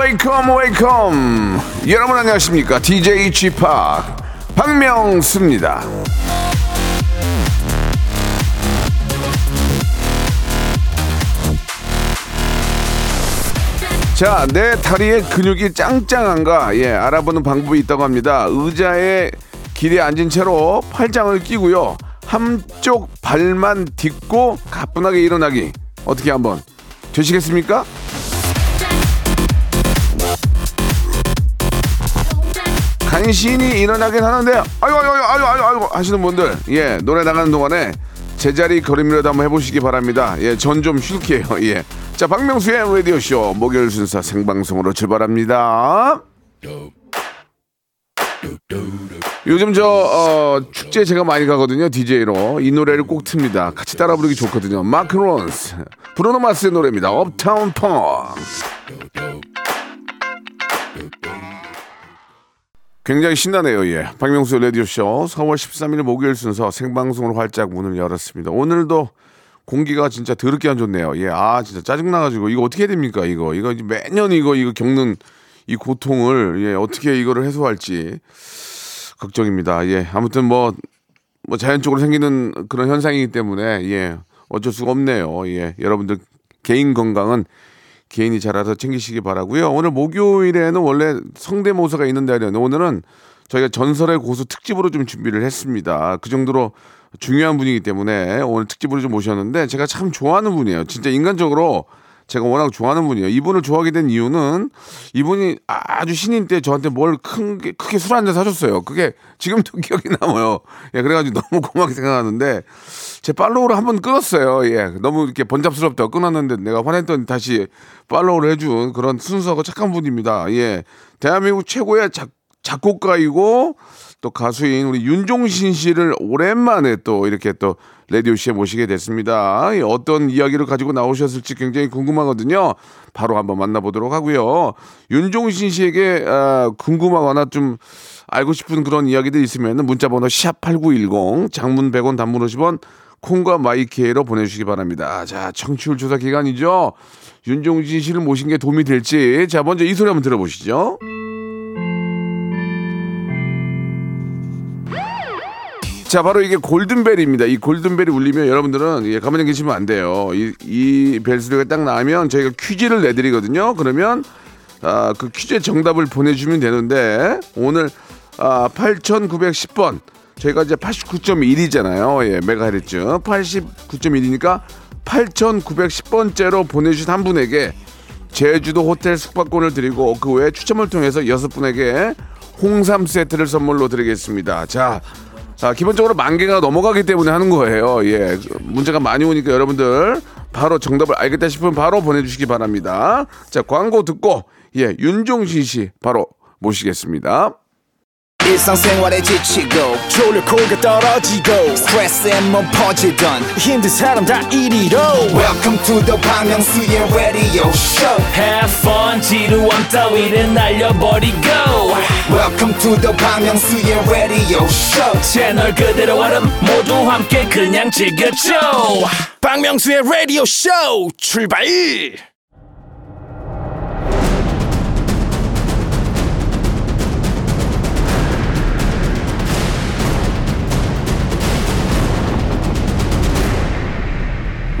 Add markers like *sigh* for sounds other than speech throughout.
Welcome, welcome. 여러분 안녕하십니까? DJ Chip 박명수입니다. 자, 내 다리의 근육이 짱짱한가? 예, 알아보는 방법이 있다고 합니다. 의자에 길에 앉은 채로 팔짱을 끼고요. 한쪽 발만 딛고 가뿐하게 일어나기. 어떻게 한번 되시겠습니까? 간신히 일어나긴 하는데 아유 아유 아유 아유 아유 하시는 분들 예 노래 나가는 동안에 제자리 걸음이라도 한번 해보시기 바랍니다. 예 전 좀 쉴게요. *laughs* 예. 자 박명수의 라디오 쇼 목요일 순서 생방송으로 출발합니다. 요즘 저 어, 축제 제가 많이 가거든요 DJ로 이 노래를 꼭 틉니다 같이 따라 부르기 좋거든요 마크 론스 브루노 마스의 노래입니다 업타운 펑 굉장히 신나네요 예 박명수 라디오쇼 4월 13일 목요일 순서 생방송으로 활짝 문을 열었습니다 오늘도 공기가 진짜 더럽게 안 좋네요 예 아 진짜 짜증나가지고 이거 어떻게 해야 됩니까 이거 이거 매년 이거 이거 겪는 이 고통을 예 어떻게 이거를 해소할지 걱정입니다. 예. 아무튼 뭐, 뭐 자연적으로 생기는 그런 현상이기 때문에 예. 어쩔 수가 없네요. 예. 여러분들 개인 건강은 개인이 잘 알아서 챙기시기 바라고요. 오늘 목요일에는 원래 성대모사가 있는 날이었는데 오늘은 저희가 전설의 고수 특집으로 좀 준비를 했습니다. 그 정도로 중요한 분이기 때문에 오늘 특집으로 좀 모셨는데 제가 참 좋아하는 분이에요. 진짜 인간적으로 제가 워낙 좋아하는 분이에요. 이분을 좋아하게 된 이유는 이분이 아주 신인 때 저한테 뭘 큰 게, 크게 술 한 잔 사줬어요. 그게 지금도 *laughs* 기억이 남아요. 예, 그래가지고 너무 고맙게 생각하는데 제 팔로우를 한 번 끊었어요. 예, 너무 이렇게 번잡스럽다고 끊었는데 내가 화냈더니 다시 팔로우를 해준 그런 순수하고 착한 분입니다. 예, 대한민국 최고의 작, 작곡가이고 또 가수인 우리 윤종신 씨를 오랜만에 또 이렇게 또 라디오 씨에 모시게 됐습니다. 어떤 이야기를 가지고 나오셨을지 굉장히 궁금하거든요. 바로 한번 만나보도록 하고요. 윤종신 씨에게 아, 궁금하거나 좀 알고 싶은 그런 이야기들 있으면 문자번호 샵 8910 장문 100원 단문 50원 콩과 마이케이로 보내주시기 바랍니다. 자, 청취율 조사 기간이죠. 윤종신 씨를 모신 게 도움이 될지. 자, 먼저 이 소리 한번 들어보시죠. 자, 바로 이게 골든벨입니다. 이 골든벨이 울리면 여러분들은 예, 가만히 계시면 안 돼요. 이, 이 벨소리가 딱 나면 저희가 퀴즈를 내드리거든요. 그러면 아, 그 퀴즈의 정답을 보내주면 되는데 오늘 아, 8,910번 저희가 이제 89.1이잖아요. 예, 메가헤르츠 89.1이니까 8,910번째로 보내주신 한 분에게 제주도 호텔 숙박권을 드리고 그 외에 추첨을 통해서 여섯 분에게 홍삼 세트를 선물로 드리겠습니다. 자, 아, 기본적으로 만 개가 넘어가기 때문에 하는 거예요. 예. 문제가 많이 오니까 여러분들 바로 정답을 알겠다 싶으면 바로 보내주시기 바랍니다. 자, 광고 듣고, 예, 윤종신 씨 바로 모시겠습니다. 일상생활에 지치고, 졸려 코가 떨어지고, 스트레스에 몸 퍼지던, 힘든 사람 다 이리로. welcome to the Bang Myung-soo's radio show Have fun 지루함 따위를 날려버리고 welcome to the Bang Myung-soo's radio show 채널 그대로 얼음 모두 함께 그냥 즐겨줘 박명수의 라디오 쇼 출발!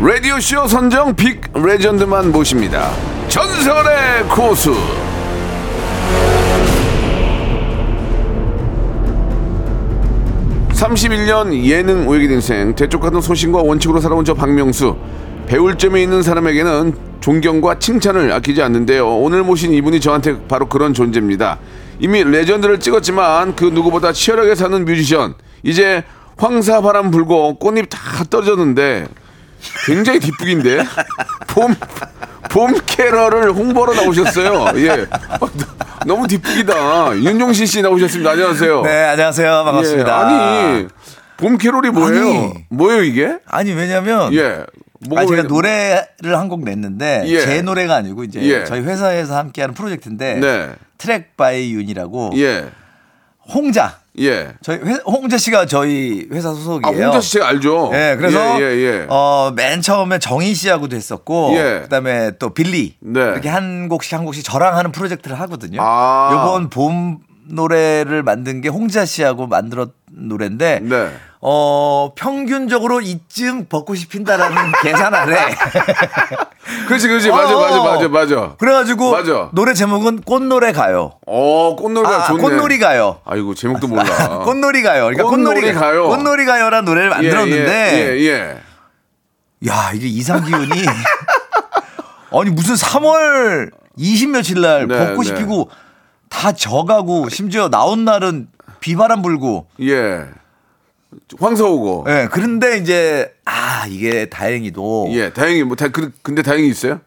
라디오쇼 선정 빅 레전드만 모십니다. 전설의 고수. (31년) 예능 오해기 인생 대쪽 같은 소신과 원칙으로 살아온 저 박명수 배울 점이 있는 사람에게는 존경과 칭찬을 아끼지 않는데요 오늘 모신 이분이 저한테 바로 그런 존재입니다 이미 레전드를 찍었지만 그 누구보다 치열하게 사는 뮤지션 이제 황사바람 불고 꽃잎 다 떨어졌는데 굉장히 뒷북인데 봄, 봄 캐럴을 홍보로 나오셨어요. 예. 어, 너무 뒷북이다. 윤종신 씨 나오셨습니다. 안녕하세요. 네, 안녕하세요. 반갑습니다. 예. 아니 봄 캐롤이 뭐예요? 아니. 뭐예요 이게? 아니, 왜냐면 예. 아, 제가 왜- 노래를 한 곡 냈는데 예. 제 노래가 아니고 이제 예. 저희 회사에서 함께하는 프로젝트인데 네. Track by 윤이라고 예. 홍자 예. 저희 회, 홍자 씨가 저희 회사 아, 소속이에요. 홍자 씨 제가 알죠. 예, 그래서 예, 예, 예. 어, 맨 처음에 정인 씨하고도 했었고 예. 그다음에 또 빌리 네. 이렇게 한 곡씩 한 곡씩 저랑 하는 프로젝트를 하거든요. 아. 요번 봄 노래를 만든 게 홍자 씨하고 만들었 노래인데 네. 어, 평균적으로 이쯤 벚꽃이 핀다라는 *laughs* 계산 아래 그렇지, 그렇지. 맞아, 어. 맞아, 맞아, 맞아. 그래가지고 맞아. 노래 제목은 꽃노래 가요. 어, 꽃놀이가 아, 좋네. 꽃놀이 가요. 아이고, 제목도 몰라. *laughs* 꽃놀이 가요. 그러니까 꽃놀이, 꽃놀이 가요. 꽃놀이 가요라는 노래를 만들었는데 예, 예, 예. 야, 이게 이상 기운이 *laughs* 아니 무슨 3월 20 며칠 날 네, 벚꽃이 네. 피고 다 져가고 심지어 나온 날은 비바람 불고 예. 황사 오고. 예, 그런데 이제 아, 이게 다행히도 예, 다행히 뭐 다, 그, 근데 다행히 있어요?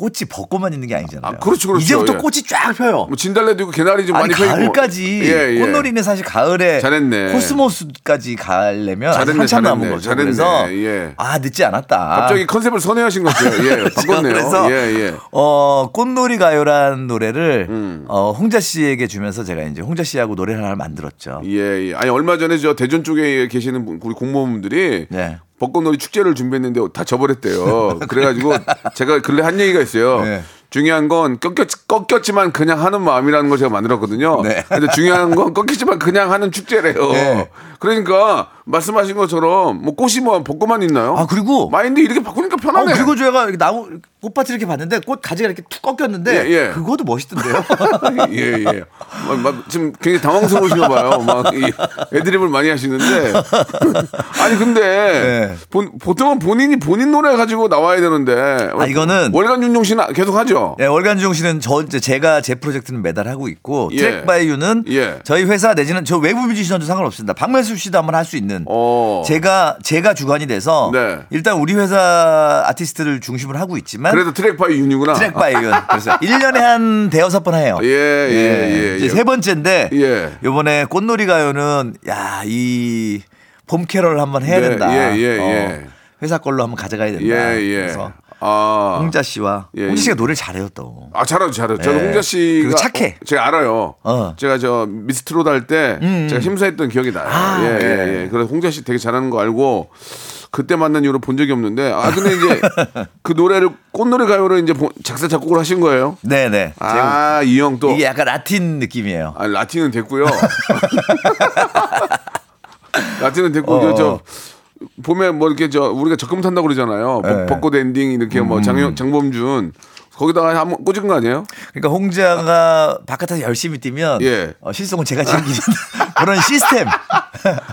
꽃이 벚꽃만 있는 게 아니잖아요. 아, 그렇죠, 그렇죠. 이제부터 예. 꽃이 쫙 펴요. 뭐 진달래도 있고 개나리 좀 아니 많이 펴 있고. 가을까지 예, 예. 꽃놀이는 사실 가을에 잘했네. 코스모스까지 가려면 잘했네, 한참 남은 잘했네, 거죠. 잘했네. 그래서 예. 아 늦지 않았다. 갑자기 컨셉을 선회하신 것 같아요. 예, *laughs* 바꿨네요. 그래서 예, 예. 어 꽃놀이 가요라는 노래를 음. 어 홍자 씨에게 주면서 제가 이제 홍자 씨하고 노래를 하나 만들었죠. 예, 예. 아니 얼마 전에 저 대전 쪽에 계시는 분- 우리 공무원분들이 네. 벚꽃놀이 축제를 준비했는데 다 져버렸대요. 그래가지고 제가 근래 한 얘기가 있어요. 네. 중요한 건 꺾였, 꺾였 지만 그냥 하는 마음이라는 걸 제가 만들었거든요. 네. 근데 중요한 건 꺾이지만 그냥 하는 축제래요. 네. 그러니까 말씀하신 것처럼 뭐 꽃이 뭐 벚꽃만 있나요? 아 그리고 마인드 이렇게 어, 편하네. 그리고 제가 이렇게 나무 꽃밭을 이렇게 봤는데 꽃 가지가 이렇게 툭 꺾였는데 예, 예. 그것도 멋있던데요. *laughs* 예, 예. 막, 막 지금 굉장히 당황스러우신가 봐요. 막, 이 애드립을 많이 하시는데. *laughs* 아니, 근데, 네. 본- 보통은 본인이 본인 노래 가지고 나와야 되는데. 아, 이거는- 월간 윤종신은 계속 하죠? 네, 월간 윤종신은 저 이제 제가 제 프로젝트는 매달 하고 있고 예. Track by 윤은 예. 저희 회사 내지는 저 외부 뮤지션도 상관없습니다. 박명수 씨도 한번 할 수 있는 어. 제가 제가 주관이 돼서 네. 일단 우리 회사 아티스트를 중심으로 하고 있지만 그래도 Track by 윤이구나. Track by 윤 *laughs* 그래서 1년에 한 대여섯 번 해요. 예, 예, 예, 이제 예. 세 번째인데 예. 요번에 꽃놀이 가요는 야, 이 봄 캐럴 한번 해야 네, 된다. 예, 예, 어, 예. 회사 걸로 한번 가져가야 된다. 예, 예. 그래서 아. 홍자 씨와 예, 홍자 씨가 예. 노래를 잘해요 또. 아, 잘하죠, 잘하죠. 저는 예. 홍자 씨가. 착해. 어, 제가 알아요. 어. 음, 제가 저 미스트롯 할때 제가 심사했던 기억이 나요. 아, 예, 예, 예. 예. 그래서 홍자 씨 되게 잘하는 거 알고 그때 만난 이후로 본 적이 없는데 아, 근데 이제 *laughs* 그 노래를 꽃노래 가요를 이제 본- 작사, 작곡을 하신 거예요? 네네. 아, 이 형 또. 이게 약간 라틴 느낌이에요. 아, 라틴은 됐고요. *laughs* 라틴은 됐고, 어. 저, 저, 봄에 뭐 이렇게 저, 우리가 적금 탄다고 그러잖아요. 벚- 네. 음. 벚꽃 엔딩 이렇게 뭐 장, 장범준. 거기다가 한번 꽂은 거 아니에요? 그러니까 홍자가 바깥에서 열심히 뛰면 예. 어, 실속은 제가 챙기는 *laughs* 그런 시스템.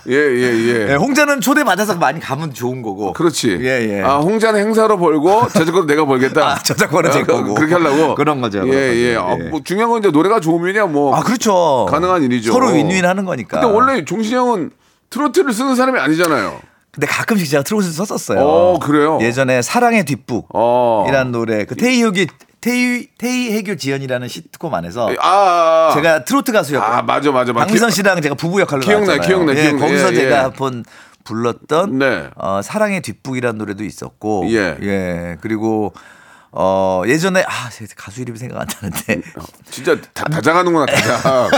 예, 예, 예. 예, 홍자는 초대 받아서 많이 가면 좋은 거고. 그렇지. 예, 예. 아, 홍자는 행사로 벌고 저작권은 내가 벌겠다. *laughs* 아, 저작권은 제 아, 거고. 그렇게 하려고. 그런 거죠, 예, 예. 거죠. 아, 예. 뭐 중요한 건 이제 노래가 좋으면야 뭐. 아, 그렇죠. 가능한 일이죠. 서로 윈윈 하는 거니까. 근데 원래 종신이 형은 트로트를 쓰는 사람이 아니잖아요. 근데 가끔씩 제가 트롯을 썼었어요. 어, 그래요? 예전에 사랑의 뒷북. 어. 이란 노래. 그 태희혁이 태희 태희 해교 지연이라는 시트콤 안에서 아, 아, 아. 제가 트로트 가수였고 아, 맞아, 맞아, 맞아. 기- 씨랑 제가 부부 역할로 기억나. 기억나, 예, 기억나. 거기서 예, 제가 예. 한번 불렀던 네. 어, 사랑의 뒷북이라는 노래도 있었고 예. 그리고 어, 예전에 아 가수 이름이 생각 안 나는데 진짜 다, 다장하는구나, 다장.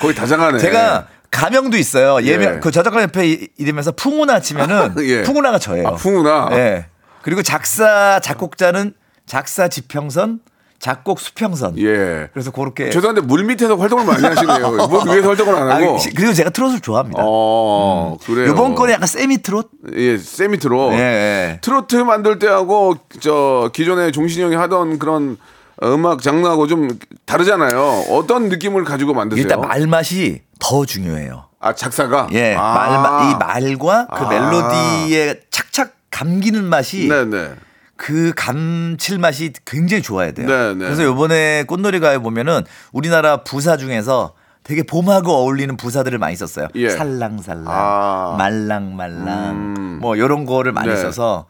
거의 다장하네. *laughs* 제가 가명도 있어요. 예명 예. 그 저작권 협회 이- 이름에서 풍우나 치면은 *laughs* 예. 풍우나가 저예요. 아, 풍우나? 예. 그리고 작사 작곡자는 작사 지평선, 작곡 수평선. 예. 그래서 그렇게 죄송한데 물 밑에서 활동을 많이 하시네요. *laughs* 물 위에서 활동을 안 하고. 아, 시- 그리고 제가 트롯을 좋아합니다. 어, 그래요. 이번 거는 약간 세미 트롯? 예, 세미트로. 예, 예. 트로트 만들 때하고 저 기존에 종신이 형이 하던 그런 음악 장르하고 좀 다르잖아요. 어떤 느낌을 가지고 만드세요? 일단 말맛이 더 중요해요. 아 작사가 예, 아. 말마, 이 말과 그 아. 멜로디에 착착 감기는 맛이 네네 그 감칠맛이 굉장히 좋아야 돼요. 네, 네. 그래서 요번에 꽃놀이 가요 보면은 우리나라 부사 중에서 되게 봄하고 어울리는 부사들을 많이 썼어요. 예. 살랑살랑, 아. 말랑말랑, 음. 뭐 요런 거를 많이 네. 써서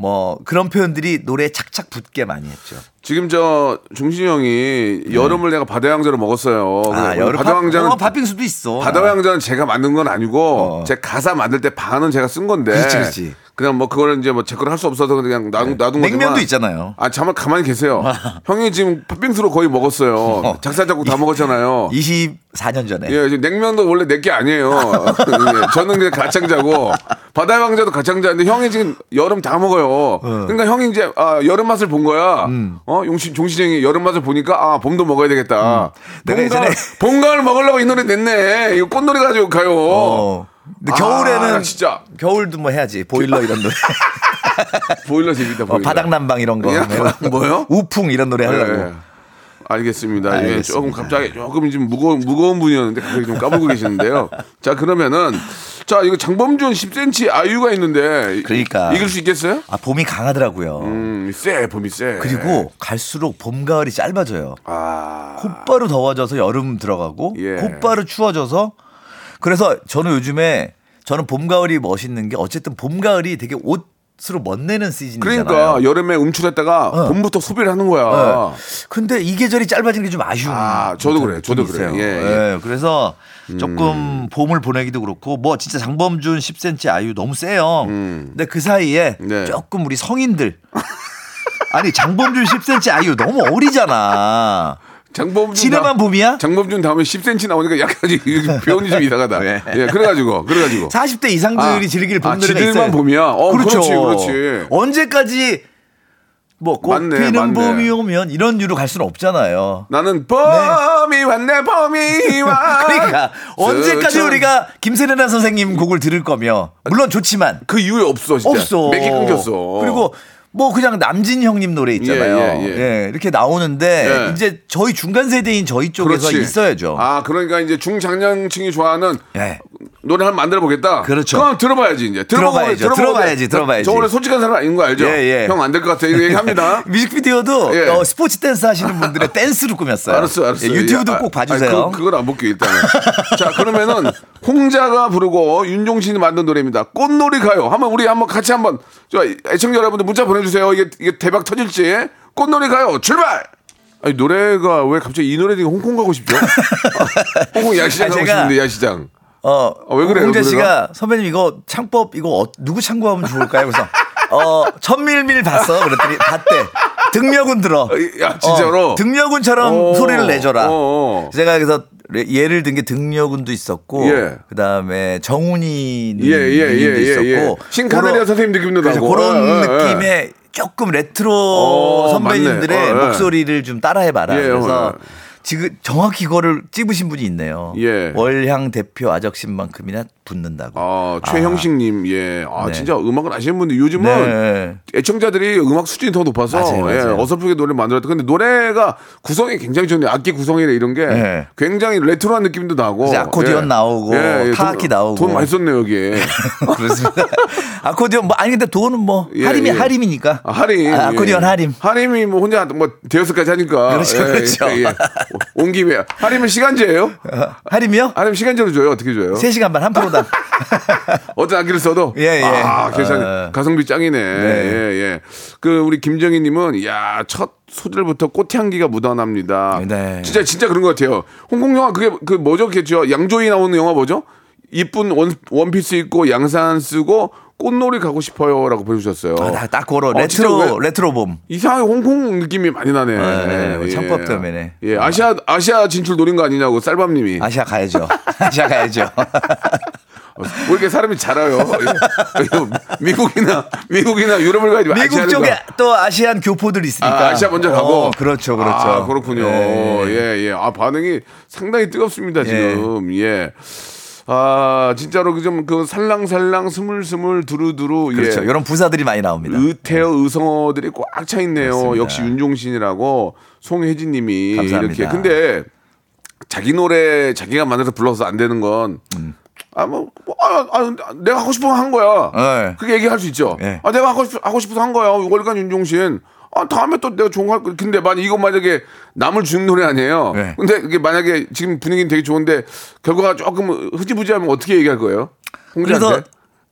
뭐 그런 표현들이 노래에 착착 붙게 많이 했죠. 지금 저 종신이 형이 여름을 내가 바다 왕자로 먹었어요. 네. 아, 여름 바다 왕자는 팥, 어, 팥빙수도 있어. 바다 왕자는 제가 만든 건 아니고 어. 제 가사 만들 때 반은 제가 쓴 건데 그렇지, 그렇지. 그냥 뭐 그거는 이제 뭐제 거를 할 수 없어서 그냥 놔둔 놔둔 거지만 냉면도 있잖아요. 아 잠깐 가만히 계세요. 형이 지금 팥빙수로 거의 먹었어요. *laughs* 작살잡고 다 먹었잖아요. 24년 전에. 예, 지금 냉면도 원래 내 게 아니에요. *laughs* 예, 저는 그냥 가창자고 바다의 왕자도 가창자인데 형이 지금 여름 다 먹어요. 그러니까 형이 이제 아, 여름 맛을 본 거야. 어, 용신 종시쟁이 여름 맛을 보니까 아 봄도 먹어야 되겠다. 내가 봄가을, 예전에- 봄가을 먹으려고 이 노래 냈네. 이거 꽃놀이 가지고 가요. 어. 근데 아, 겨울에는 진짜 겨울도 뭐 해야지. 보일러 이런 노래. *laughs* 보일러 재밌다. 어, 보일러. 바닥난방 이런 거. 야, 뭐요? 우풍 이런 노래 하려고. 예. 알겠습니다. 예, 알겠습니다. 조금 갑자기 조금 좀 무거운 무거운 분이었는데 갑자기 좀 까불고 계시는데요. *laughs* 자 그러면은 자 이거 장범준 10cm 아이유가 있는데 그러니까. 이길 수 있겠어요? 아 봄이 강하더라고요. 음, 쎄 봄이 쎄. 그리고 갈수록 봄 가을이 짧아져요. 아 곧바로 더워져서 여름 들어가고 예. 곧바로 추워져서 그래서 저는 요즘에 저는 봄 가을이 멋있는 게 어쨌든 봄 가을이 되게 옷으로 멋내는 시즌이잖아요. 그러니까 여름에 음출했다가 어. 봄부터 소비를 하는 거야. 네. 근데 이 계절이 짧아지는 게 좀 아쉬운. 아, 저도 그래요. 저도. 있어요. 예, 예. 예, 그래서 조금 봄을 보내기도 그렇고 뭐 진짜 장범준 10cm 아이유 너무 세요. 근데 그 사이에 음. 네. 조금 우리 성인들 아니 장범준 10cm 아이유 너무 어리잖아. 장범준 지내만 다- 봄이야? 장범준 다음에 10cm 나오니까 약간 표현이 *laughs* 좀 이상하다. 네. 예, 그래가지고 그래가지고 40대 이상들이 즐길 봄 아, 노래가 지들만 있어요. 봄이야. 어, 그렇죠. 그렇지, 그렇지. 언제까지 뭐 꽃피는 맞네. 봄이 오면 이런 유로 갈 수는 없잖아요. 나는 봄이 왔네 봄이 *laughs* 와. 그러니까 언제까지 스쳐- 우리가 김세련아 선생님 곡을 들을 거며 물론 좋지만 그 이후에 없어 진짜. 없어. 맥이 끊겼어. 그리고 뭐 그냥 남진 형님 노래 있잖아요. 예, 예, 예. 이렇게 나오는데 예. 이제 저희 중간 세대인 저희 쪽에서 그렇지. 있어야죠. 아 그러니까 이제 중장년층이 좋아하는 예. 노래 한번 만들어 보겠다. 그렇죠. 그럼 들어봐야지 이제. 들어봐야지, 저- 들어봐야지. 저 원래 솔직한 사람 아닌 거 알죠? 예, 예. 형 안 될 것 같아. 이거 얘기합니다. *laughs* 뮤직비디오도 예. 어, 스포츠 댄스 하시는 분들의 *laughs* 댄스로 꾸몄어요. 알았어, 알았어. 예, 유튜브도 예, 아, 꼭 아, 봐주세요. 그, 그걸 안 볼게요 일단은. *laughs* 자 그러면은 홍자가 부르고 윤종신이 만든 노래입니다. 꽃놀이 가요. 한번 우리 한번 같이 한번 저 애청자 여러분들 문자 보내주세요. 이게 이게 대박 터질지. 꽃놀이 가요. 출발. 아니 노래가 왜 갑자기 이 노래 중에 홍콩 가고 싶죠? 아, 홍콩 야시장 아니, 가고 싶은데 야시장. 어, 어, 왜 그래요, 홍재? 씨가 선배님 이거 창법 이거 어, 누구 참고하면 좋을까요? 그래서 어 천밀밀 봤어. 그랬더니 봤대. 등려군 들어. 야, 진짜로? 어, 등려군처럼 어, 소리를 내줘라. 어, 어. 제가 그래서 레- 예를 든 게 등려군도 있었고, 예. 그 다음에 정훈이 예, 예, 예, 님도 예, 있었고, 예. 신카메리아 선생님 느낌도 나고. 그런 예, 예, 예. 느낌의 조금 레트로 어, 선배님들의 예. 목소리를 좀 따라해봐라. 예, 그래서 예. 지금 정확히 이거를 찝으신 분이 있네요. 예. 월량대표아적심만큼이나 붙는다고. 아, 최형식님, 예. 아, 네. 진짜 음악을 아시는 분들 요즘은 네. 애청자들이 음악 수준이 더 높아서 맞아요, 맞아요. 예, 어설프게 노래를 만들었다. 근데 노래가 구성이 굉장히 좋네요. 악기 구성이나 이런 게 네. 굉장히 레트로한 느낌도 나고. 아코디언 나오고, 타악기 돈, 나오고. 돈 많이 썼네요, 여기에. *laughs* 그렇습니다. 아코디언 뭐 아니 근데 돈은 뭐 예, 하림이 예. 하림이니까. 아, 하림. 아, 아코디언 예. 하림. 하림이 뭐 혼자 뭐 대여섯까지 하니까. 그렇죠, 그렇죠. 온 김에. 하림은 시간제예요? 하림이요? 하림 시간제로 줘요? 어떻게 줘요? 3시간 반한 프로당. *laughs* 어떤 악기를 써도 예, 예. 아, 괜찮 어. 가성비 짱이네. 예, 예. 그 우리 김정희 님은 야, 첫 소절부터 꽃향기가 묻어납니다. 네. 진짜 진짜 그런 것 같아요. 홍콩 영화 그게 그 뭐죠? 저 양조위 나오는 영화 뭐죠? 이쁜 원, 원피스 입고 양산 쓰고 꽃놀이 가고 싶어요라고 보내주셨어요. 아, 딱, 딱 그런 어, 레트로 왜- 레트로 봄. 이상하게 홍콩 느낌이 많이 나네. 네, 네, 창법 때문에. 예, 아시아 아시아 진출 노린 거 아니냐고 쌀밥님이. 아시아 가야죠. *laughs* 아시아 가야죠. 왜 이렇게 사람이 잘해요? 미국이나 미국이나 유럽을 가야지. 미국 쪽에 가. 또 아시안 교포들 있으니까. 아, 아시아 먼저 가고. 어, 그렇죠, 그렇죠. 아, 그렇군요. 예. 예, 예. 아, 반응이 상당히 뜨겁습니다, 지금. 예. 아, 진짜로 그좀그 살랑살랑 스물스물 두루두루. 그렇죠. 예. 이런 부사들이 많이 나옵니다. 의태어 의성어들이 꽉 차 있네요. 그렇습니다. 역시 윤종신이라고 송혜진 님이 감사합니다. 이렇게. 근데 자기 노래 자기가 만들어서 불러서 안 되는 건 음. 아, 뭐, 뭐, 아, 아, 내가 하고 싶어 한 거야. 네. 그게 얘기할 수 있죠. 네. 아, 내가 하고, 싶, 하고 싶어서 한 거야. 월간 윤종신. 아, 다음에 또 내가 좋은 거 할 거야. 근데 만약 이거 만약에 남을 주는 노래 아니에요. 네. 근데 이게 만약에 지금 분위기는 되게 좋은데 결과가 조금 흐지부지하면 어떻게 얘기할 거예요? 그래서-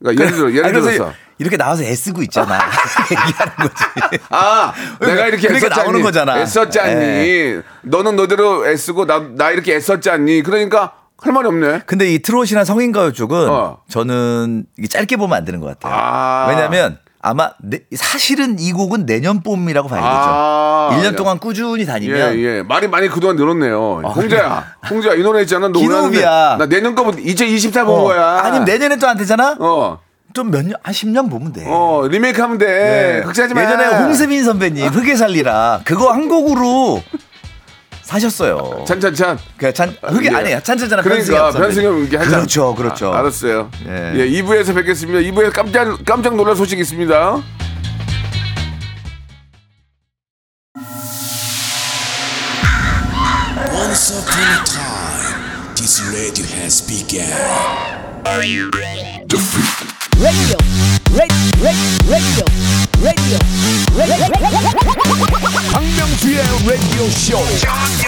그러니까 예를 들어, 예를 들어서. 이렇게 나와서 애쓰고 있잖아. *laughs* *laughs* 얘기하는 거지. 아, 내가 이렇게 그러니까 나오는 않니? 거잖아. 애썼지 않니? 예. 너는 너대로 애쓰고 나, 나 이렇게 애썼지 않니? 그러니까 할 말이 없네. 근데 이 트롯이나 성인 가요 쪽은 어. 저는 이게 짧게 보면 안 되는 것 같아요. 아. 왜냐하면 아마 내- 사실은 이 곡은 내년 봄이라고 봐야 되죠. 아. 1년 동안 꾸준히 다니면 예, 예. 말이 많이 그동안 늘었네요. 홍자야, 홍자야, 이 노래 있잖아. 너 기노비야. 나 내년 거부터 이제 24본 어, 거야. 아니면 내년에 또 안 되잖아? 어, 좀몇 년, 한 10년 보면 돼. 어, 리메이크 하면 돼. 네. 극사하지 마. 예전에 홍세민 선배님 흑에 살리라 그거 한 곡으로 사셨어요. 찬찬찬. 그 찬, 흑이 예. 아니에요. 찬찬찬한 그러니까 변승엽 이게 하자. 그렇죠, 그렇죠. 아, 알았어요. 예. 예. 2부에서 뵙겠습니다. 2부에 깜짝 깜짝 놀랄 소식 있습니다. Time, this radio radio, radio,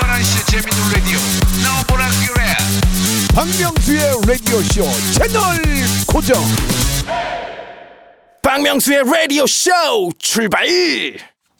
radio, radio. 박명수의 라디오 쇼. 박명수의 라디오 쇼 채널 고정. 박명수의 라디오 쇼 출발!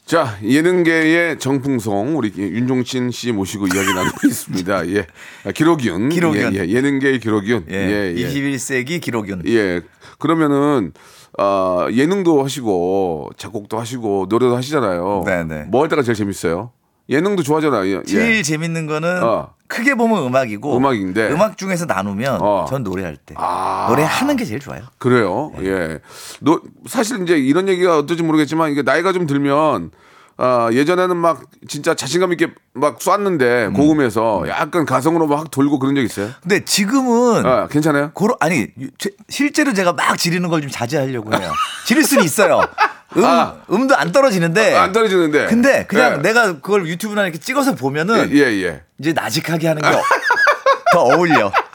자, 예능계의 정풍송 우리 윤종신 씨 모시고 이야기 나누고 있습니다. 예. 아, 기록윤. 기록윤. 예, 예. 예능계의 기록윤. 예, 예, 예. 21세기 기록윤. 예. 그러면은 아, 예능도 하시고 작곡도 하시고 노래도 하시잖아요. 네네. 뭐 할 때가 제일 재밌어요? 예능도 좋아하잖아요. 예. 제일 재밌는 거는 어. 크게 보면 음악이고 음악인데. 음악 중에서 나누면 어. 전 노래할 때 아. 노래하는 게 제일 좋아요. 그래요. 예. 너 사실 이제 이런 얘기가 어떨지 모르겠지만 이게 나이가 좀 들면 아, 예전에는 막 진짜 자신감 있게 막 쐈는데 음. 고음에서 약간 가성으로 막 돌고 그런 적 있어요? 근데 지금은 아, 괜찮아요? 고로 아니 유- 제- 실제로 제가 막 지르는 걸 좀 자제하려고 해요. 지를 수는 있어요. *laughs* 음 아. 음도 안 떨어지는데 안 떨어지는데. 근데 그냥 예. 내가 그걸 유튜브나 이렇게 찍어서 보면은 예, 예. 이제 나직하게 하는 게 더 어울려. *laughs*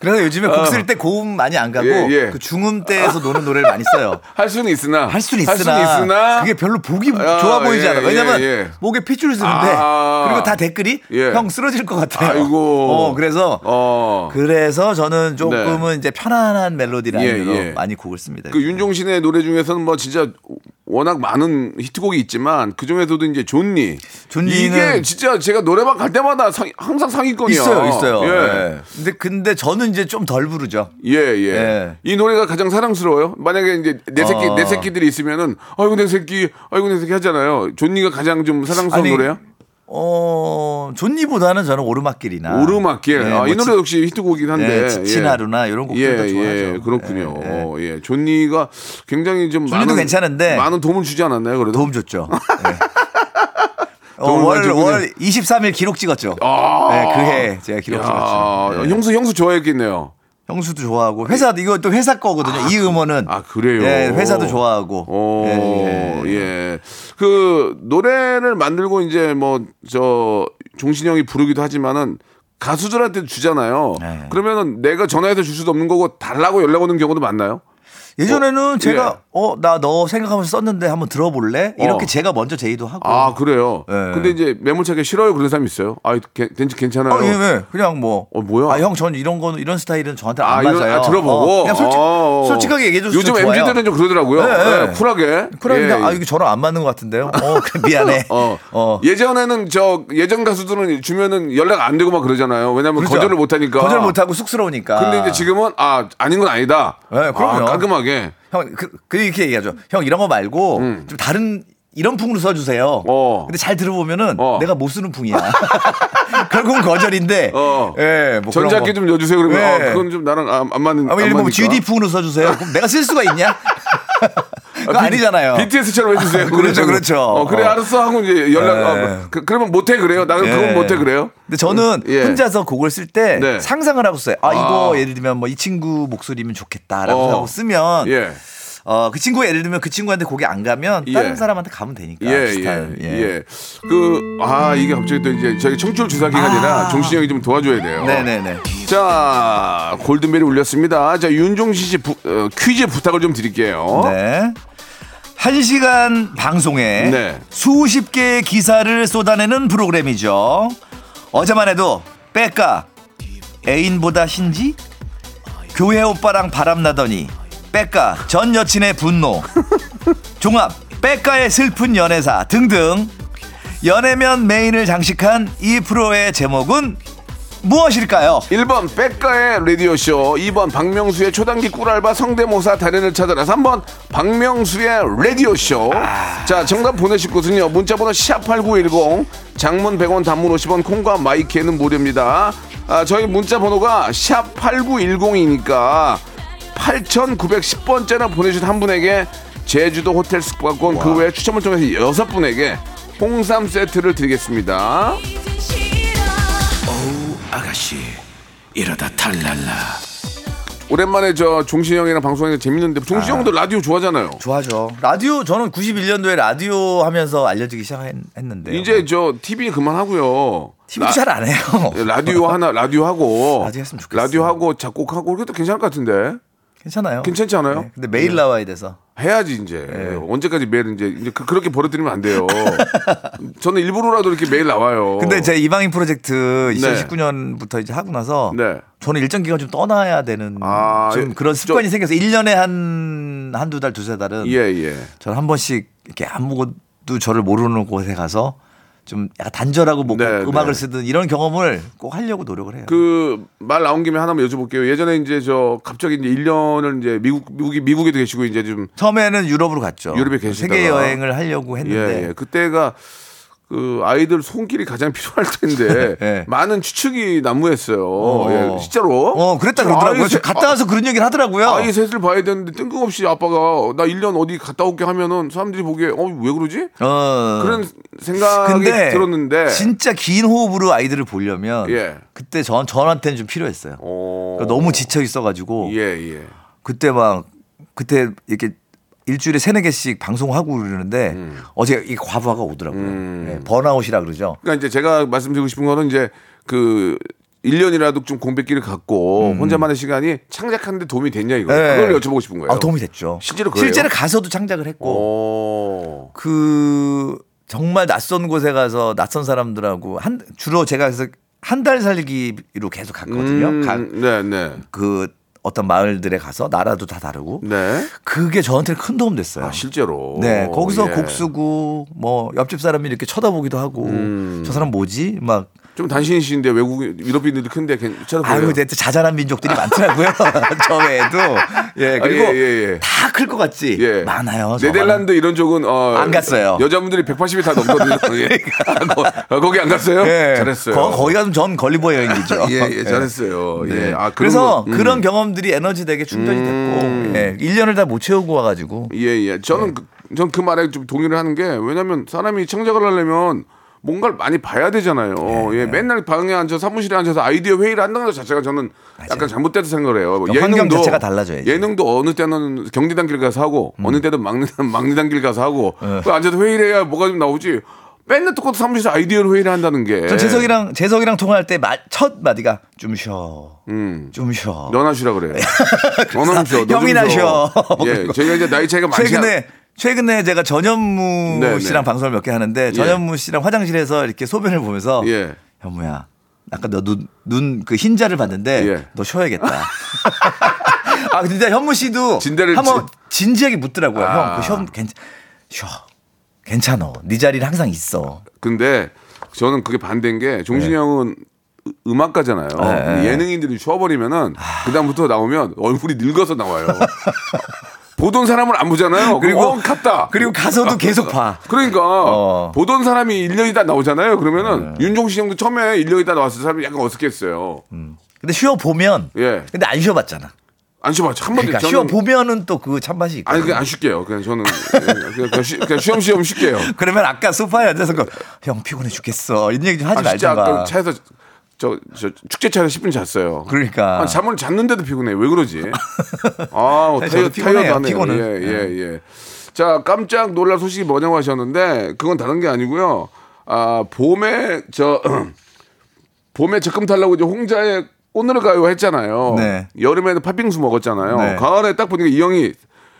그래서 요즘에 곡 쓸 때 고음 많이 안 가고 예, 예. 그 중음 때에서 노는 노래를 많이 써요. *laughs* 할 수는 있으나 할 수는 할 있으나, 수는 있으나 그게 별로 보기 아, 좋아 보이지 예, 않아. 왜냐면 예, 예. 목에 핏줄을 쓰는데 아. 그리고 다 댓글이 예. 형 쓰러질 것 같아요. 아이고. *laughs* 어, 그래서 어. 그래서 저는 조금은 이제 편안한 멜로디 라인으로 예, 예. 많이 곡을 씁니다. 그 윤종신의 노래 중에서는 뭐 진짜 워낙 많은 히트곡이 있지만 그 중에서도 이제 존니. 존니는- 이게 진짜 제가 노래방 갈 때마다 상- 항상 상위권이야. 있어요, 있어요. 예. 예. 근데 근데 저는 이제 좀 덜 부르죠. 예, 예. 예. 이 노래가 가장 사랑스러워요. 만약에 이제 내 새끼, 어. 내 새끼들이 있으면은, 아이고, 내 새끼, 아이고, 내 새끼 하잖아요. 존니가 가장 좀 사랑스러운 아니, 노래야? 어 존니보다는 저는 오르막길이나 오르막길. 예, 아, 이뭐 노래 역시 히트곡이긴 한데. 예, 지친 하루나 이런 곡들 도 예, 좋아하죠. 예, 그렇군요. 예, 예. 어, 예. 존니가 굉장히 좀 존니도 많은, 괜찮은데 많은 도움을 주지 않았나요? 그래도 도움 줬죠. 예. *laughs* 어, 월, 줬군요. 월 23일 기록 찍었죠. 아. 네, 그해 제가 기록 야, 찍었죠. 예. 형수, 형수 좋아했겠네요. 형수도 좋아하고 회사 이거 또 회사 거거든요. 이 음원은 아, 그래요? 예, 회사도 좋아하고. 오, 예, 예, 예. 그 노래를 만들고 이제 뭐 저 종신이 형이 부르기도 하지만은 가수들한테 주잖아요. 네. 그러면은 내가 전화해서 줄 수도 없는 거고 달라고 연락 오는 경우도 많나요? 예전에는 어, 제가 예. 어나 너 생각하면서 썼는데 한번 들어볼래? 이렇게 어. 제가 먼저 제의도 하고. 아 그래요. 예. 근데 이제 매몰차게 싫어요 그런 사람이 있어요. 아 괜- 괜찮아요. 어, 예, 예. 그냥 뭐. 어, 뭐야? 아, 형, 전 이런 거는, 이런 스타일은 저한테 안 아, 이런- 맞아요. 아, 들어보고 어, 그냥 솔직, 어, 어. 솔직하게 얘기해줘서 요즘 좋아요. MZ들은 좀 그러더라고요. 네, 예, 네. 쿨하게. 그러니까, 예, 아, 이거 저랑 안 맞는 것 같은데요? 어, *laughs* 미안해. *laughs* 어. 어. 예전에는 저 예전 가수들은 주면은 연락 안 되고 막 그러잖아요. 왜냐면 그렇죠. 거절을 못 하니까. 거절 못 하고 쑥스러우니까. 근데 이제 지금은 아 아닌 건 아니다. 네, 그럼요. 아, 깔끔하게. 형, 그, 그 이렇게 얘기하죠. 형, 이런 거 말고, 좀 다른, 이런 풍으로 써주세요. 음. 어. 근데 잘 들어보면은 어. 내가 못 쓰는 풍이야. *laughs* 결국은 거절인데. 어. 예, 뭐 거. 좀 넣어주세요. 그러면 네. 어, 그건 좀 나랑 안, 안 맞는. 아, 안 예를 들면 맞으니까. GD 풍으로 써주세요. 그럼 내가 쓸 수가 있냐? *laughs* 그거 비- 아니잖아요. BTS처럼 해주세요. *laughs* 그렇죠, 그렇죠. 어, 그래 어. 알았어 하고 이제 연락. 네. 어, 그, 그러면 못해 그래요. 나는 그건 예. 못해 그래요. 근데 저는 예. 혼자서 곡을 쓸때 네. 상상을 하고 써요. 아, 이거 아. 예를 들면 뭐 이 친구 목소리면 좋겠다라고 어. 하고 쓰면 예. 어, 그 친구 예를 들면 그 친구한테 곡이 안 가면 다른 예. 사람한테 가면 되니까. 예, 비슷한. 예, 예. 그, 아, 이게 갑자기 또 이제 저희 청출 주사 기간이라 종신이 형이 좀 도와줘야 돼요. 아. 네네네. 자, 골든벨이 울렸습니다. 자, 윤종신 씨 부- 어, 퀴즈 부탁을 좀 드릴게요. 네. 한 시간 방송에 네. 수십 개의 기사를 쏟아내는 프로그램이죠. 어제만 해도 빼까 애인보다 신지 교회 오빠랑 바람나더니 빼까 전 여친의 분노 *laughs* 종합 빼까의 슬픈 연애사 등등 연애면 메인을 장식한 이 프로의 제목은 무엇일까요? 1번 백가의 라디오쇼 2번 박명수의 초단기 꿀알바 성대모사 달인을 찾아라 3번 박명수의 라디오쇼. 자 정답 보내실 곳은요 문자번호 샵8910 장문 100원 단문 50원 콩과 마이키에는 무료입니다. 아, 저희 문자번호가 샵8910이니까 8910번째나 보내주신 한 분에게 제주도 호텔 숙박권 그 외에 추첨을 통해서 여섯 분에게 홍삼 세트를 드리겠습니다 아가씨 이러다 탈랄라 네. 오랜만에 저 종신 형이랑 방송하니까 재밌는데 종신 형도 라디오 좋아하잖아요. 좋아죠. 라디오 저는 91년도에 라디오 하면서 알려지기 시작했는데 이제 저 TV 그만하고요. TV도 라- 잘안 해요. 라디오 하나 라디오 하고 라디오 했으면 좋겠어요. 라디오 하고 작곡하고 그래도 괜찮을 것 같은데 괜찮아요. 괜찮지 않아요? 네, 근데 매일 나와야 돼서. 해야지 이제 언제까지 매일 이제 이제 그, 렇게 버려뜨리면 안 돼요. *laughs* 저는 일부러라도 이렇게 매일 나와요. 근데 제 이방인 프로젝트 네. 2019년부터 이제 하고 나서 네. 저는 일정 기간 좀 떠나야 되는 아, 좀 예, 그런 저- 습관이 생겨서 1년에 한 한두 달 두세 달은 예 예. 저는 한 번씩 이렇게 아무것도 저를 모르는 곳에 가서 좀 약간 단절하고 뭐 네, 음악을 네. 쓰든 이런 경험을 꼭 하려고 노력을 해요. 그 말 나온 김에 하나만 여쭤볼게요. 예전에 이제 저 갑자기 이제 1년을 이제 미국 미국이 미국에도 계시고 이제 좀 처음에는 유럽으로 갔죠. 유럽에 계시다가. 세계 여행을 하려고 했는데 예, 예. 그때가 그 아이들 손길이 가장 *laughs* 필요할 텐데 *laughs* 예. 많은 추측이 난무했어요. 어. 예, 실제로. 어, 그랬다 그러더라고요. 셋- 갔다 와서 그런 얘기를 하더라고요. 아, 아이 셋을 봐야 되는데 뜬금없이 아빠가 나 1년 어디 갔다 올게 하면은 사람들이 보기에 어 왜 그러지? 어. 그런 생각이 근데 들었는데 진짜 긴 호흡으로 아이들을 보려면 예. 그때 전 저한테는 좀 필요했어요. 어. 그러니까 너무 지쳐 있어 가지고 예, 예. 그때 막 그때 이렇게 일주일에 세네 개씩 방송하고 그러는데 어제 이 과부하가 오더라고요. 음. 예, 번아웃이라 그러죠. 그러니까 이제 제가 말씀드리고 싶은 거는 이제 그 1년이라도 좀 공백기를 갖고 혼자만의 시간이 창작하는데 도움이 됐냐 이거. 음. 예. 그걸 여쭤보고 싶은 거예요. 아, 도움이 됐죠. 실제로 그래요? 실제로 가서도 창작을 했고 오. 그 정말 낯선 곳에 가서 낯선 사람들하고 한 주로 제가 그래서 한 달 살기로 계속 갔거든요. 음, 각 네, 네. 그 어떤 마을들에 가서 나라도 다 다르고 네. 그게 저한테는 큰 도움 됐어요. 아, 실제로. 네, 거기서 예. 곡 쓰고 뭐 옆집 사람이 이렇게 쳐다보기도 하고 음. 저 사람 뭐지? 막 좀 단신이신데 외국 유럽인들이 큰데 괜찮아 보여요. 아유, 또 자잘한 민족들이 많더라고요. *laughs* *laughs* 저 외에도 예 아, 그리고 예, 예, 예. 다클 것 같지 예. 많아요. 저 네덜란드 이런 쪽은 어, 안 갔어요. 여자분들이 180이 다 넘거든요. *laughs* 예. 아, 거, 아, 거기 안 갔어요? 예. 잘했어요. 거, 거기 가면 전 걸리버 여행이죠. 예, 예, 잘했어요. 예. 네. 아, 그래서 거, 음. 그런 경험들이 에너지 되게 충전이 됐고 예. 1년을 다 못 채우고 와가지고 예, 예. 저는 그, 전그 말에 좀 동의를 하는 게 왜냐면 사람이 창작을 하려면 뭔가를 많이 봐야 되잖아요. 네. 예, 맨날 방에 앉아서 사무실에 앉아서 아이디어 회의를 한다는 것 자체가 저는 약간 잘못됐다 생각을 해요. 뭐그 환경 자체가 달라져야지. 예능도 어느 때는 경리 단길 가서 하고 음. 어느 때는 막내 *laughs* 막내 단길 가서 하고 네. 그 앉아서 회의를 해야 뭐가 좀 나오지. 맨날 똑같은 사무실에서 아이디어를 회의를 한다는 게. 전 재석이랑 재석이랑 통화할 때 첫 마디가 좀 쉬어, 좀 쉬어. 음. 너나 쉬라 그래. *laughs* 너나 쉬어. *laughs* 형이나 쉬어. 예, 저희가 이제 나이 차이가 않- 최근에 최근에 제가 전현무 네, 씨랑 네. 방송을 몇 개 하는데 전현무 씨랑 화장실에서 이렇게 소변을 보면서 예. 현무야 아까 너 눈 눈 그 흰자를 봤는데 예. 너 쉬어야겠다. *laughs* 아 근데 현무 씨도 진대를 한번 진 지하게 묻더라고요. 아. 형, 그 쉬어, 괜찮, 쉬어, 괜찮어. 네 자리는 항상 있어. 근데 저는 그게 반대인 게 종신이 형은 으- 음악가잖아요. 네. 예능인들이 쉬어버리면은 그다음부터 나오면 얼굴이 늙어서 나와요. *laughs* 보던 사람을 안 보잖아요. 그리고 어, 갔다. 그리고 가서도 계속 봐. 그러니까 어. 보던 사람이 1년 있다 나오잖아요. 그러면은 윤종신 형도 처음에 1년 있다 나왔을 사람이 약간 어색했어요. 근데 쉬어 보면, 예. 근데 안 쉬어 봤잖아. 안 쉬어봤죠. 한 번도 그러니까 저는 쉬어 보면은 또 그 찬맛이 있고. 아니 그냥 안 쉴게요. 그냥 저는 그냥, 쉬, 그냥 쉬엄쉬엄 쉴게요. *laughs* 그러면 아까 소파에 앉아서 그, 형 피곤해 죽겠어. 이런 얘기 좀 하지 아. 아까 차에서 저, 저 축제차에서 10분 잤어요. 그러니까. 아, 잠을 잤는데도 피곤해. 왜 그러지? 아, *laughs* 타이어, 타이어도 하네요. 피곤은. 예, 예, 예. 자, 깜짝 놀랄 소식이 뭐냐고 하셨는데 그건 다른 게 아니고요. 아, 봄에 저 *clears throat* 봄에 적금 탈라고 이제 홍자에 오늘을 가요 했잖아요. 네. 여름에는 팥빙수 먹었잖아요. 네. 가을에 딱 보니까 이 형이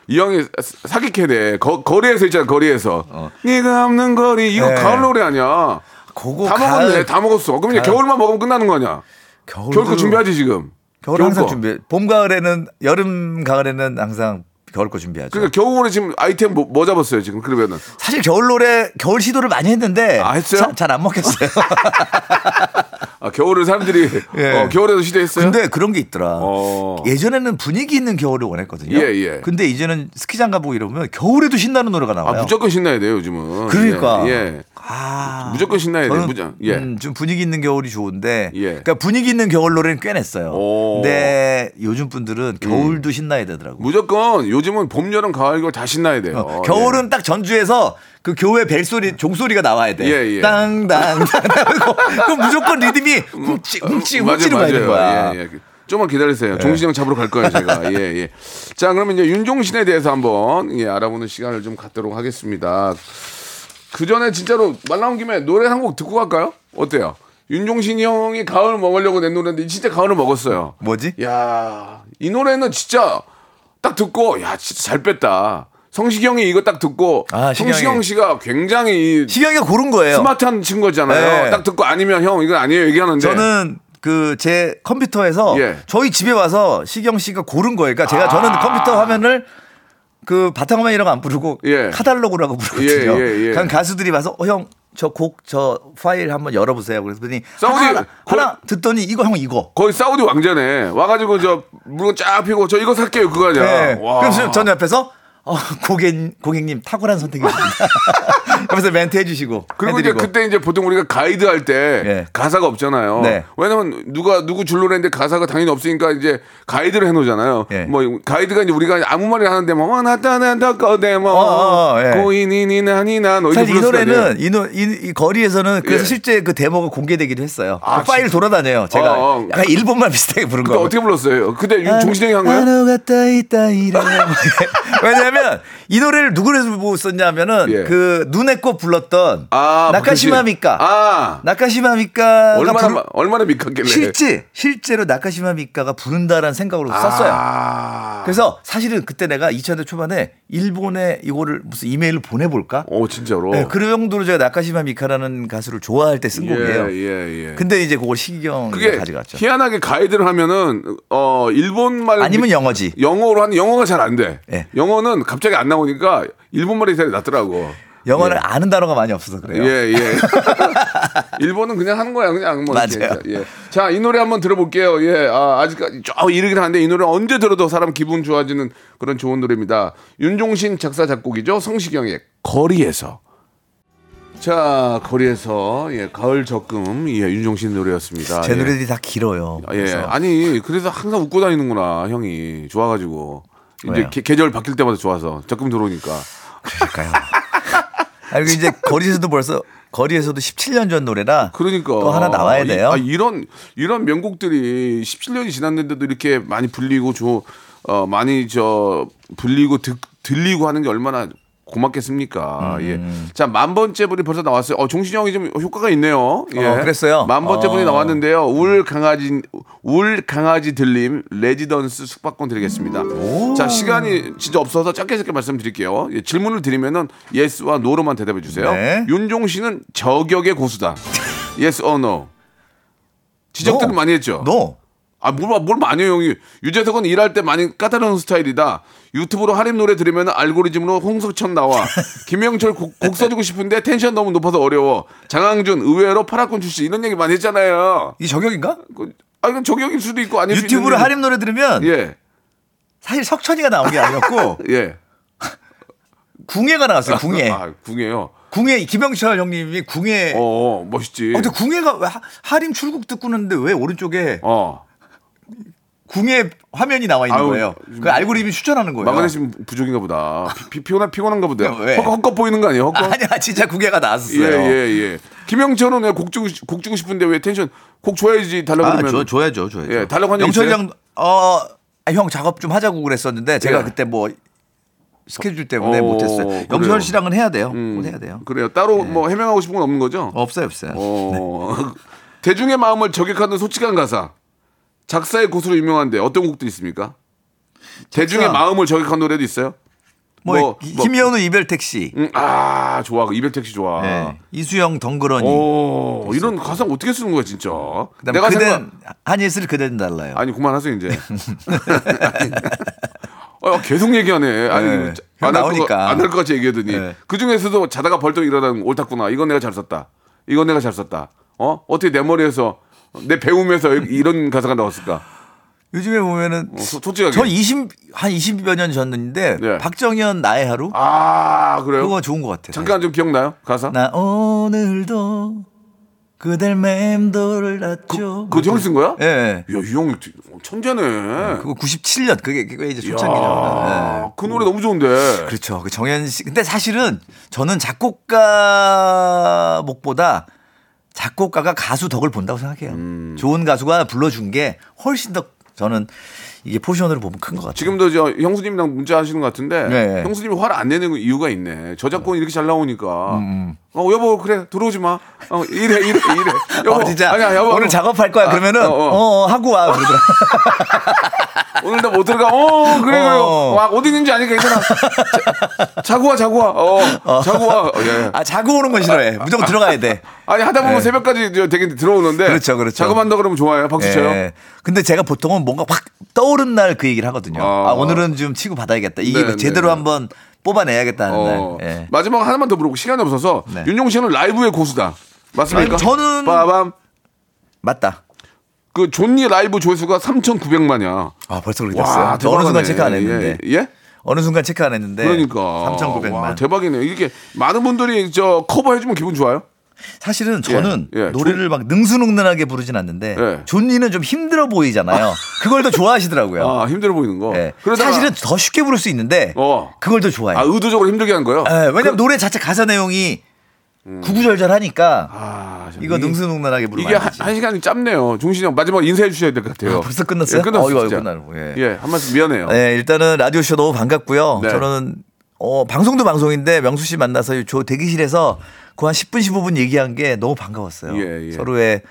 이 형이 사- 사기캐네. 거, 거리에서 있잖아. 거리에서. 네가 없는 거리 이거 네. 가을 노래 아니야. 그거 다 가을- 먹었네. 다 먹었어. 그럼 이제 가을- 겨울만 먹으면 끝나는 거 아니야? 겨울도- 겨울 거 준비하지 지금. 겨울 항상 거. 준비해. 봄, 가을에는, 여름, 가을에는 항상 겨울 거 준비하죠. 그러니까 겨울에 지금 아이템 뭐, 뭐 잡았어요 지금 그러면은 사실 겨울 노래 겨울 시도를 많이 했는데 아, 했어요? 잘 안 먹혔어요. *laughs* 아 겨울을 사람들이 예. 어, 겨울에도 시도했어요. 근데 그런 게 있더라. 어. 예전에는 분위기 있는 겨울을 원했거든요. 예, 예. 근데 이제는 스키장 가보고 이러면 겨울에도 신나는 노래가 나와요. 아 무조건 신나야 돼요 요즘은. 그러니까. 예. 예. 아, 무조건 신나야 돼요. 무조- 예. 음, 좀 분위기 있는 겨울이 좋은데, 예. 그러니까 분위기 있는 겨울 노래는 꽤 냈어요. 오. 음. 근데 요즘 분들은 겨울도 신나야 되더라고. 요 무조건 요즘은 봄, 여름, 가을, 겨울 다 신나야 돼요. 어, 겨울은 딱 전주에서 그 교회 벨소리 종소리가 나와야 돼. 예, 예. 땅땅. 그 무조건 리듬이 훔치 훔치 예. 맞아요, 훔치는 가야 되는 거야. 예, 예. 좀만 기다리세요. 종신형 잡으러 갈 거예요, 제가. 예, 예. 자, 그러면 이제 윤종신에 대해서 한번 예, 알아보는 시간을 좀 갖도록 하겠습니다. 그 전에 진짜로 말 나온 김에 노래 한 곡 듣고 갈까요? 어때요? 윤종신 형이 가을 먹으려고 낸 노래인데 진짜 가을을 먹었어요. 뭐지? 야, 이 노래는 진짜 딱 듣고 야, 진짜 잘 뺐다. 성시경이 이거 딱 듣고 아. 성시경 씨가 굉장히 시경이가 고른 거예요. 스마트한 친구잖아요. 네. 딱 듣고 아니면 형 이건 아니에요 얘기하는데 저는 그 제 컴퓨터에서 예. 저희 집에 와서 시경 씨가 고른 거예요. 그러니까 제가 아. 저는 컴퓨터 화면을 그 바탕화면 이라고 안 부르고 예. 카탈로그라고 부르거든요. 예, 예, 예. 가수들이 와서 어, 형, 저 곡, 저 파일 한번 열어보세요. 그랬더니 사우디 하나, 거의- 하나 듣더니 이거 형 이거. 거의 사우디 왕자네. 와가지고 저 물건 쫙 피고 저 이거 살게요 그거 아니야. 네. 와. 그래서 전 옆에서 어, 고객, 고객님 탁월한 선택이십니다. *laughs* 옆에서 멘트 해주시고. 그리고 이제 해드리고. 그때 이제 보통 우리가 가이드 할때 예. 가사가 없잖아요. 네. 왜냐면 누가 누구 줄로 했는데 가사가 당연히 없으니까 이제 가이드를 해놓잖아요. 예. 뭐 가이드가 이제 우리가 아무 말을 하는데 뭐 나타난다 거대 뭐 어, 어, 예. 고인이니 나니나 너 사실 이 노래는 이, 노, 이, 이 거리에서는 그래서 예. 실제 그 데모가 공개되기도 했어요. 아, 그 파일 진짜? 돌아다녀요. 제가 어, 어. 약간 일본말 비슷하게 부른 거. 어떻게 불렀어요? 그때 아, 종신형이 한 거예요? 왜냐하면 이 노래를 누구를 보고 썼냐면은 예. 그 눈의 꽃 불렀던 아, 나카시마. 미카. 아. 나카시마 미카가 얼마나 부르- 마- 얼마나 미쳤길래? 실제 실제로 나카시마 미카가 부른다라는 생각으로 썼어요. 아. 그래서 사실은 그때 내가 2000년 초반에 일본에 이거를 무슨 이메일을 보내볼까? 오 진짜로. 네, 그 정도로 제가 나카시마 미카라는 가수를 좋아할 때 쓴 곡이에요. 예, 예. 근데 이제 그걸 시경이 그게 가져갔죠. 희한하게 가이드를 하면은 어 일본 말 아니면 영어지. 영어로 하는 영어가 잘 안 돼. 예. 영어 는 갑자기 안 나오니까 일본말이 잘 낫더라고. 영어를 아는 단어가 많이 없어서 그래요. 예, 예. *laughs* 일본은 그냥 하는 거야, 그냥 뭐. 맞아요. 예. 자, 이 노래 한번 들어볼게요. 예, 아, 아직까지 쭉 이르긴 한데 이 노래 언제 들어도 사람 기분 좋아지는 그런 좋은 노래입니다. 윤종신 작사 작곡이죠. 성시경의 거리에서. 자, 거리에서 예, 가을 적금 예, 윤종신 노래였습니다. 제 예. 노래들이 다 길어요. 예, 그래서 아니 그래서 항상 웃고 다니는구나 형이 좋아 가지고 이제? 계, 계절 바뀔 때마다 좋아서 적금 들어오니까 그럴까요? 아, 그리고 이제 거리에서도 벌써 거리에서도 17년 전 노래라 그러니까 또 하나 나와야 이- 돼요. 아, 이런 이런 명곡들이 17년이 지났는데도 이렇게 많이 불리고 저 어, 많이 저 불리고 듣, 들리고 하는 게 얼마나 고맙겠습니까? 음. 예. 자, 만 번째 분이 벌써 나왔어요. 어, 종신이 형이 좀 효과가 있네요. 예. 어, 그랬어요? 만 번째 분이 어. 나왔는데요. 울 강아지, 울 강아지 들림 레지던스 숙박권 드리겠습니다. 자, 시간이 진짜 없어서 짧게 짧게 말씀드릴게요. 예, 질문을 드리면은 yes와 no로만 대답해 주세요. 네. 윤종신 씨는 저격의 고수다. *laughs* yes or no. 지적들을 No. 많이 했죠. 너 아, 뭘, 뭘 많이 해요, 형이. 유재석은 일할 때 많이 까다로운 스타일이다. 유튜브로 하림 노래 들으면 알고리즘으로 홍석천 나와. *laughs* 김영철 곡, 곡 써주고 싶은데 텐션 너무 높아서 어려워. 장항준 의외로 파라군 출신 이런 얘기 많이 했잖아요. 이 저격인가? 그, 아, 이건 저격일 수도 있고 아닐 유튜브로. 하림 노래 들으면 예, 사실 석천이가 나온 게 아니었고 *laughs* 예. 궁예가 나왔어요. 궁예. *laughs* 아, 궁예요. 궁예 김영철 형님이 궁예. 어. 어, 멋있지. 근데 궁예가 왜 하- 하림 출국 듣고 있는데 왜 오른쪽에 어. 궁예 화면이 나와 있는 아유, 거예요. 그 알고리즘이 추천하는 거예요. 마그네슘 부족인가 보다. 피, 피, 피 곤한, 피곤한가 보다. 왜? 헛, 헛것 보이는 거 아니에요? 헛것? 아니야 진짜 궁예가 예, 나왔었어요. 예, 예. 김영철은 왜곡 주고, 싶- 곡 주고 싶은데 왜 텐션, 곡 줘야지 달라고 아, 그러면. 줘, 줘야죠, 줘야죠. 예, 달라고 한적 영철이 있어요? 형, 어, 아, 형 작업 좀 하자고 그랬었는데 제가 예. 그때 뭐 스케줄 때문에 어, 못했어요. 그래요. 영철 씨랑은 해야 돼요. 음, 꼭 해야 돼요. 그래요. 따로 뭐 해명하고 싶은 건 없는 거죠? 없어요, 없어요. 어. *laughs* 대중의 마음을 저격하는 솔직한 가사. 작사의 고수로 유명한데 어떤 곡도 있습니까? 대중의 마음을 저격한 노래도 있어요? 뭐, 뭐, 이- 뭐- 김여우는 이별 택시, 음, 아, 좋아. 그 이별 택시 좋아. 예. 이수영 덩그러니, 오, 이런 가사 어떻게 쓰는 거야, 진짜? 내가 그댄 생각 한예슬 그댄 달라요. 아니 그만하세요 이제. *laughs* 어, 계속 얘기하네. 아니, 네. 안할 나오니까. 안할 것 같이 얘기하더니 네. 그 중에서도 자다가 벌떡 일어나면 옳았구나. 이건 내가 잘 썼다. 이건 내가 잘 썼다. 어 어떻게 내 머리에서 내 배움에서 이런 가사가 나왔을까? 요즘에 보면은 어, 소- 솔직하게. 저 20, 한 20여 년 전인데 네. 박정현 나의 하루 아 그래요? 그거 좋은 것 같아요. 잠깐 좀 기억나요 가사? 나 오늘도 그댈 맴돌았죠. 그거 형이 쓴 거야? 예. 예. 야이 형 천재네. 그거 97년 그게 그게 이제 야, 초창기죠. 예. 그 노래 너무 좋은데. 그렇죠. 그 정현 씨. 근데 사실은 저는 작곡가 목보다 작곡가가 가수 덕을 본다고 생각해요. 음. 좋은 가수가 불러준 게 훨씬 더 저는 이게 포지션으로 보면 큰 것 같아요. 지금도 저 형수님이랑 문자 하시는 것 같은데 네. 형수님이 화를 안 내는 이유가 있네. 저작권 이렇게 잘 나오니까. 음, 어 여보 그래 들어오지 마. 어 이래 이래 이래. 여보 *laughs* 어, 진짜 아니야 여보 오늘 작업할 거야 아, 그러면은 어, 어, 어. 어, 하고 와 그러더라. *laughs* 오늘 나못 들어가. 어 그래 그래. 어. 와 어디 있는지 아니까 괜찮아. 자, 자고 와 자고 와. 어, 자고 와. 어, 예, 예. 아 자고 오는 건 싫어해. 무조건 들어가야 돼. 아니 하다 보면 네. 새벽까지 저 되게 들어오는데. 그렇죠, 그렇죠. 작업한다 그러면 좋아요. 박수 쳐요. 예. 근데 제가 보통은 뭔가 확 떠오른 날 그 얘기를 하거든요. 아. 아, 오늘은 좀 치고 받아야겠다. 이게 네, 제대로 네. 한번 뽑아내야겠다 하는 어, 날. 예. 마지막 하나만 더 물어보고 시간이 없어서 네. 윤종신 씨는 라이브의 고수다. 맞습니까? 저는- 빠밤. 맞다. 그 좋니 라이브 조회수가 3,900만이야. 아 벌써 그렇게 됐어요. 저 어느 순간 체크 안 했는데. 예? 예? 어느 순간 체크 안 했는데. 그러니까 3,900만. 와, 대박이네. 이게 많은 분들이 저 커버 해 주면 기분 좋아요. 사실은 저는 예, 예. 노래를 막 능수능란하게 부르진 않는데 예. 좋니는 좀 힘들어 보이잖아요. 그걸 더 좋아하시더라고요. 아 힘들어 보이는 거. 예. 사실은 더 쉽게 부를 수 있는데 어. 그걸 더 좋아해요. 아 의도적으로 힘들게 한 거요. 예, 왜냐면 노래 자체 가사 내용이 구구절절하니까 아, 이거 능수능란하게 부르면 이게 안 한. 한 시간이 짧네요. 종신이 형 마지막 인사해 주셔야 될 것 같아요. 아, 벌써 끝났어요? 예, 끝났어요. 어, 예. 예, 한 말씀 미안해요. 네, 일단은 라디오 쇼 너무 반갑고요. 네. 저는 어, 방송도 방송인데 명수 씨 만나서 저 대기실에서 그 한 10분 15분 얘기한 게 너무 반가웠어요. 예, 예. 서로의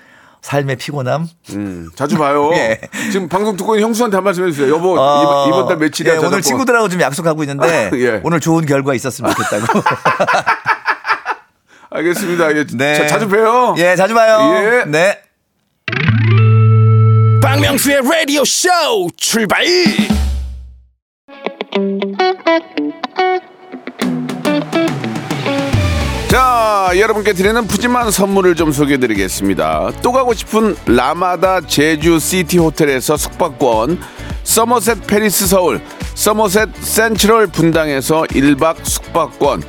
삶의 피곤함. 음, 자주 봐요. *laughs* 예. 지금 방송 듣고 있는 형수한테 한 말씀 해주세요. 여보 어, 이번, 이번 달 며칠이야? 예, 오늘 저작권. 친구들하고 좀 약속하고 있는데 *laughs* 예. 오늘 좋은 결과 있었으면 좋겠다고. *laughs* 알겠습니다. 예, 네. 자, 자주 봬요. 예, 자주 봐요. 예. 네. 박명수의 라디오 쇼 출발 자, 여러분께 드리는 푸짐한 선물을 좀 소개해 드리겠습니다. 또 가고 싶은 라마다 제주 시티 호텔에서 숙박권, 서머셋 팰리스 서울, 서머셋 센트럴 분당에서 1박 숙박권,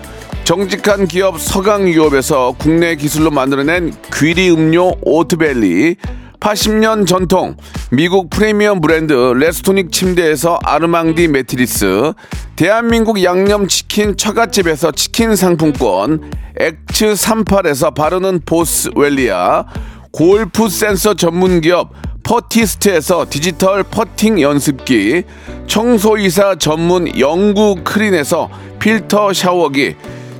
정직한 기업 서강유업에서 국내 기술로 만들어낸 귀리 음료 오트벨리, 80년 전통 미국 프리미엄 브랜드 레스토닉 침대에서 아르망디 매트리스 대한민국 양념치킨 처갓집에서 치킨 상품권 엑츠 38에서 바르는 보스웰리아 골프 센서 전문기업 퍼티스트에서 디지털 퍼팅 연습기 청소이사 전문 영구 크린에서 필터 샤워기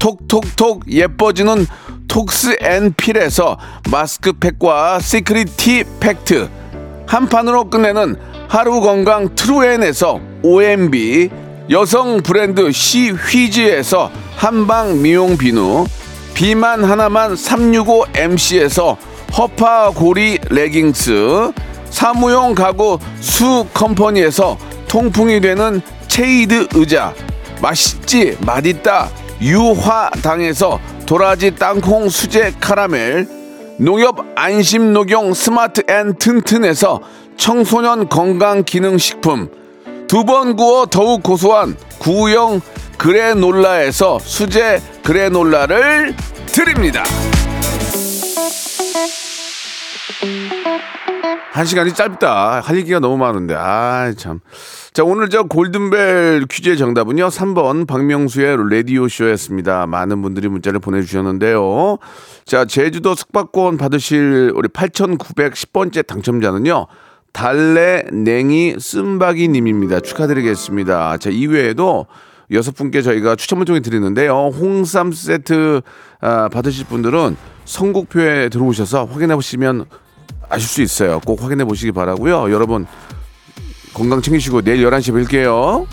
톡톡톡 예뻐지는 톡스 앤 필에서 마스크팩과 시크릿 티 팩트 한 판으로 끝내는 하루 건강 트루엔에서 OMB 여성 브랜드 시휘즈에서 한방 미용 비누 비만 하나만 365MC에서 허파 고리 레깅스 사무용 가구 수 컴퍼니에서 통풍이 되는 체이드 의자 맛있지 맛있다 유화당에서 도라지 땅콩 수제 카라멜 농협 안심 녹용 스마트 앤 튼튼에서 청소년 건강 기능 식품 두 번 구워 더욱 고소한 구형 그래놀라에서 수제 그래놀라를 드립니다. 한 시간이 짧다. 할 얘기가 너무 많은데. 아, 참. 자, 오늘 저 골든벨 퀴즈의 정답은요. 3번 박명수의 라디오쇼였습니다. 많은 분들이 문자를 보내주셨는데요. 자, 제주도 숙박권 받으실 우리 8,910번째 당첨자는요. 달래 냉이 쓴바기 님입니다. 축하드리겠습니다. 자, 이외에도 여섯 분께 저희가 추첨을 통해 드리는데요. 홍삼 세트 아, 받으실 분들은 선곡표에 들어오셔서 확인해 보시면 아실 수 있어요. 꼭 확인해 보시기 바라고요. 여러분 건강 챙기시고 내일 11시에 뵐게요.